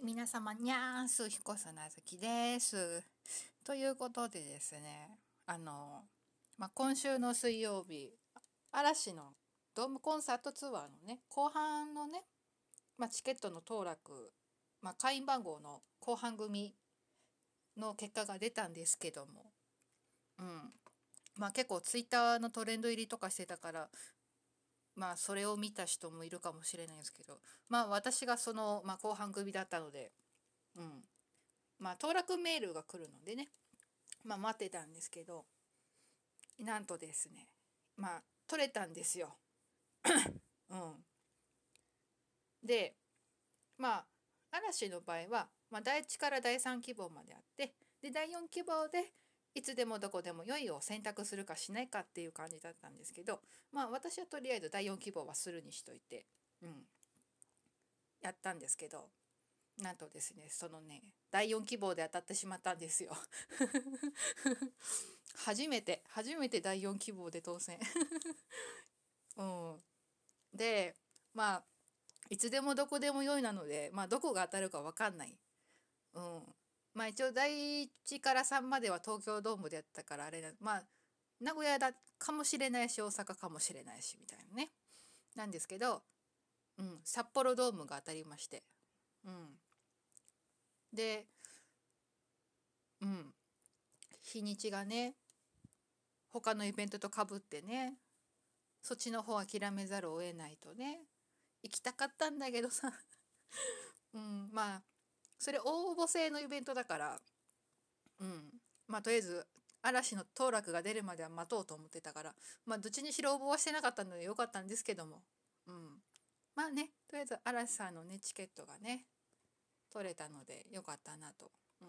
皆様、にゃーんす、ひこさなずきです。ということでですね、あの、まあ、今週の水曜日、嵐のドームコンサートツアーのね、後半のね、まあ、チケットの当落、まあ、会員番号の後半組の結果が出たんですけども、うん。まあ、結構ツイッターのトレンド入りとかしてたから、まあそれを見た人もいるかもしれないですけどまあ私がその、まあ、後半組だったのでうんまあ当落メールが来るのでねまあ待ってたんですけどなんとですねまあ取れたんですよ。うん、でまあ嵐の場合は、まあ、第1から第3希望まであってで第4希望でいつでもどこでも良いを選択するかしないかっていう感じだったんですけどまあ私はとりあえず第4希望はするにしといて、うん、やったんですけどなんとですねそのね第4希望で当たってしまったんですよ。初めて初めて第4希望で当選。うん。でまあいつでもどこでも良いなのでまあどこが当たるか分かんない。うん。まあ一応第1から3までは東京ドームでやったからあれだ。まあ名古屋だかもしれないし大阪かもしれないしみたいなね。なんですけど、うん、札幌ドームが当たりまして、うん、で、うん、日にちがね他のイベントとかぶってねそっちの方諦めざるを得ないとね行きたかったんだけどさ、うん、まあそれ応募制のイベントだから、うん、まあとりあえず嵐の当落が出るまでは待とうと思ってたからまあどっちにしろ応募はしてなかったのでよかったんですけども、うん、まあねとりあえず嵐さんのねチケットがね取れたのでよかったなと。うん、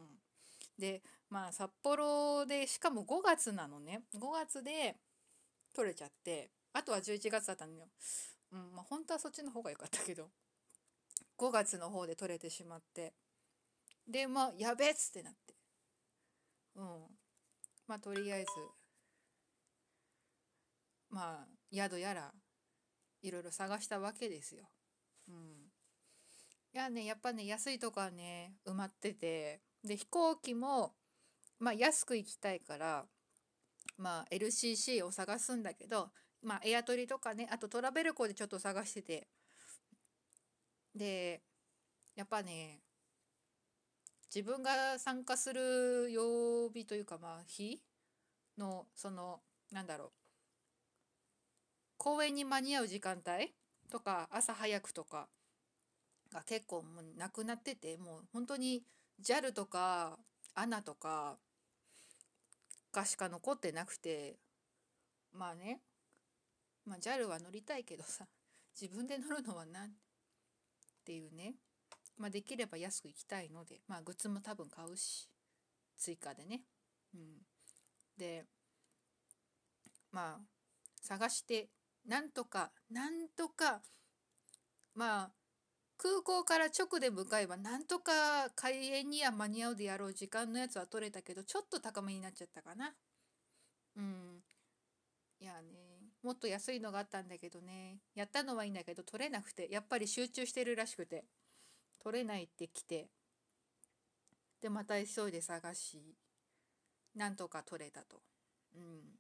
でまあ札幌でしかも5月なのね。5月で取れちゃってあとは11月だったのよ。うん。まあ本当はそっちの方が良かったけど5月の方で取れてしまって。でまあやべっつってなって。うん。まあとりあえず。まあ宿やらいろいろ探したわけですよ。うん、いやねやっぱね安いとこはね埋まってて。で飛行機もまあ安く行きたいからまあ LCC を探すんだけどまあエアトリとかねあとトラベルコでちょっと探してて。でやっぱね自分が参加する曜日というかまあ日のそのなんだろう。公演に間に合う時間帯とか朝早くとかが結構もうなくなっててもう本当に JAL とか ANA とかがしか残ってなくてまあね、まあ、JAL は乗りたいけどさ自分で乗るのはなっていうね。まあ、できれば安く行きたいので、まあ、グッズも多分買うし追加でね。うん、でまあ探してなんとかなんとかまあ空港から直で向かえばなんとか開園には間に合うであろう時間のやつは取れたけどちょっと高めになっちゃったかな。うんいやねもっと安いのがあったんだけどねやったのはいいんだけど取れなくてやっぱり集中してるらしくて。取れないってきて。でまた急いで探しなんとか取れたと。うん。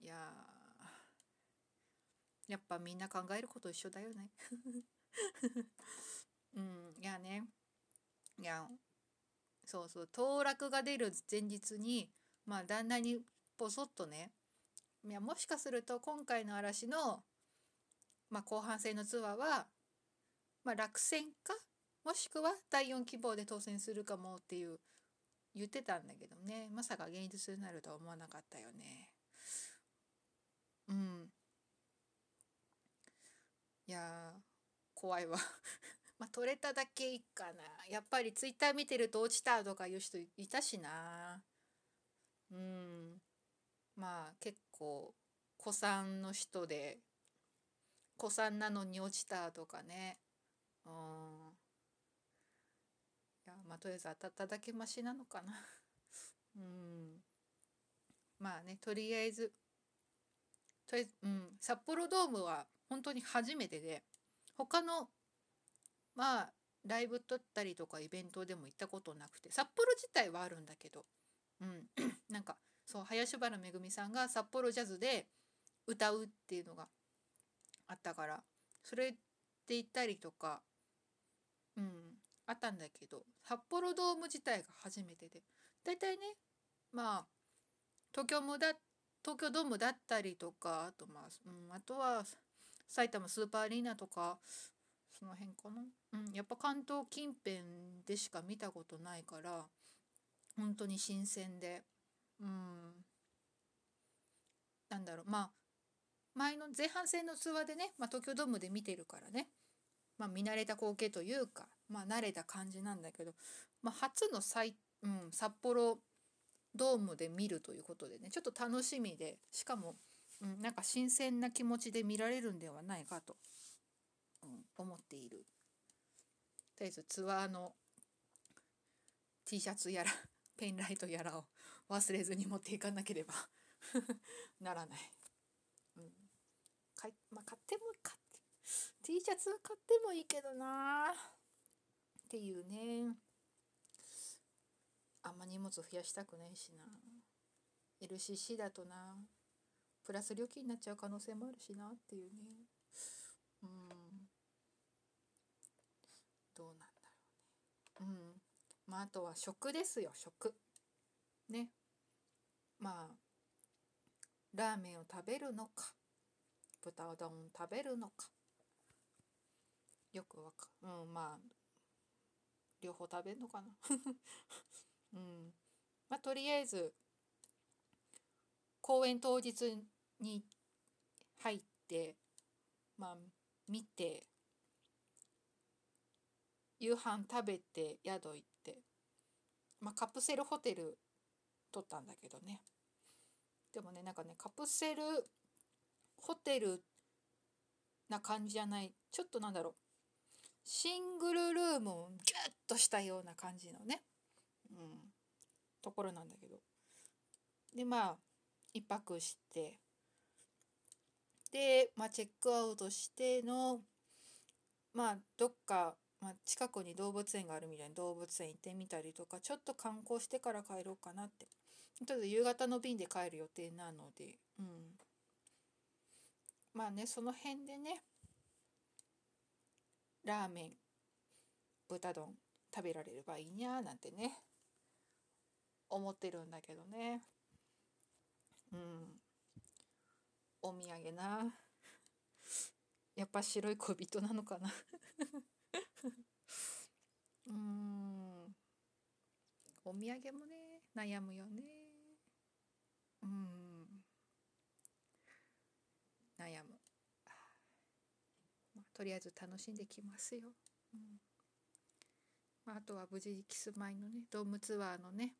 いややっぱみんな考えること一緒だよね。うん。いやね。いや。そうそう。当落が出る前日にまあ旦那にポソッとね。いやもしかすると今回の嵐の、まあ、後半戦のツアーはまあ、落選か？もしくは第4希望で当選するかもっていう言ってたんだけどね。まさか現実になるとは思わなかったよね。うん。いや怖いわ。まあ取れただけいいかな。やっぱりツイッター見てると落ちたとかいう人いたしな。うん。まあ結構古参の人で古参なのに落ちたとかね。うん。いやまあとりあえず当たっただけマシなのかな。うん。まあねとりあえずとりあえず、うん、札幌ドームは本当に初めてで他のまあライブ撮ったりとかイベントでも行ったことなくて札幌自体はあるんだけど、うん、なんかそう林原めぐみさんが札幌ジャズで歌うっていうのがあったからそれで行ったりとか、うん、あったんだけど札幌ドーム自体が初めてで。大体ねまあ東京もだ東京ドームだったりとかあとまあ、うん、あとは埼玉スーパーアリーナとかその辺かな、うん、やっぱ関東近辺でしか見たことないから本当に新鮮でうんなんだろう。まあ前の前半戦のツアーでね、まあ、東京ドームで見てるからね、まあ、見慣れた光景というか、まあ、慣れた感じなんだけど、まあ、初のさい、うん、札幌ドームで見るということでねちょっと楽しみでしかも、うん、なんか新鮮な気持ちで見られるんではないかと、うん、思っている。とりあえずツアーの T シャツやら ペンライトやらを忘れずに持っていかなければ ならない。うん、かまあ、買っても買って T シャツ買ってもいいけどな。っていうね。あんま荷物増やしたくないしな。LCC だとな。プラス料金になっちゃう可能性もあるしなっていうね。うん。どうなんだろうね。うん。まああとは食ですよ食。ね。まあラーメンを食べるのか豚丼食べるのか。よくわかうんまあ両方食べるのかな。うん。まあ とりあえず公演当日に入ってまあ見て夕飯食べて宿行ってまあカプセルホテル取ったんだけどね。でもねなんかねカプセルホテルな感じじゃない。ちょっとなんだろう。シングルルームをギュッとしたような感じのね、うん、ところなんだけど。でまあ一泊して。で、まあ、チェックアウトしてのまあどっか、まあ、近くに動物園があるみたいに動物園行ってみたりとかちょっと観光してから帰ろうかなって。とりあえず夕方の便で帰る予定なので、うん、まあねその辺でねラーメン豚丼食べられればいいにゃーなんてね思ってるんだけどね。うん。お土産な。やっぱ白い恋人なのかな。うん。お土産もね悩むよねうん悩む、まあ、とりあえず楽しんできますよ、うん。まあ、あとは無事キスマイのねドームツアーのね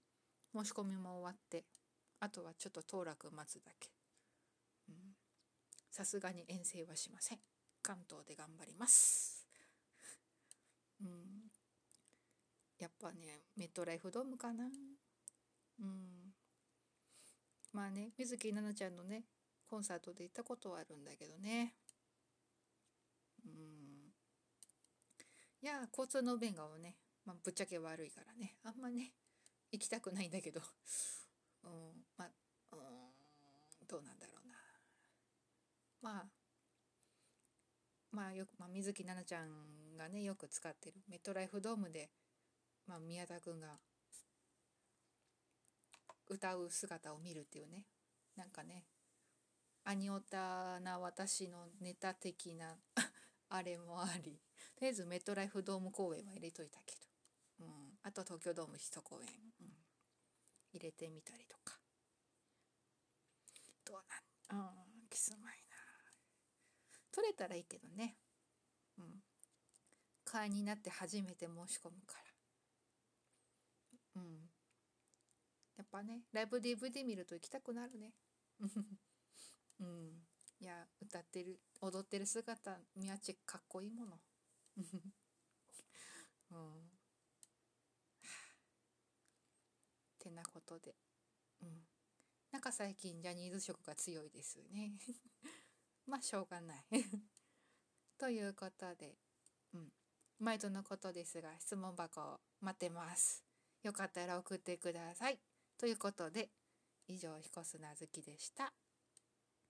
申し込みも終わってあとはちょっと当落待つだけ。さすがに遠征はしません。関東で頑張ります。うん。やっぱねメットライフドームかな。うん。まあね水木奈々ちゃんのねコンサートで行ったことはあるんだけどね。うん。いや交通の便がね、まあ、ぶっちゃけ悪いからね。あんまね行きたくないんだけど、うん、まあ、うん、どうなんだろうな。まあまあよく、まあ、水木奈々ちゃんがねよく使ってるメットライフドームで、まあ、宮田君が歌う姿を見るっていうね。なんかねアニオタな私のネタ的な あれもあり。とりあえずメットライフドーム公演は入れといたけど、うん、あと東京ドーム1公演、うん、入れてみたりとか。どうなんうん。キスマイな。取れたらいいけどね。うん。会員になって初めて申し込むから。うん。やっぱねライブ DVD 見ると行きたくなるね。うん。いや歌ってる踊ってる姿宮地かっこいいもの。うん。ってなことで。うん。なんか最近ジャニーズ色が強いですね。まあしょうがない。ということで、うん、毎度のことですが質問箱を待ってます。よかったら送ってください。ということで以上彦砂月でした。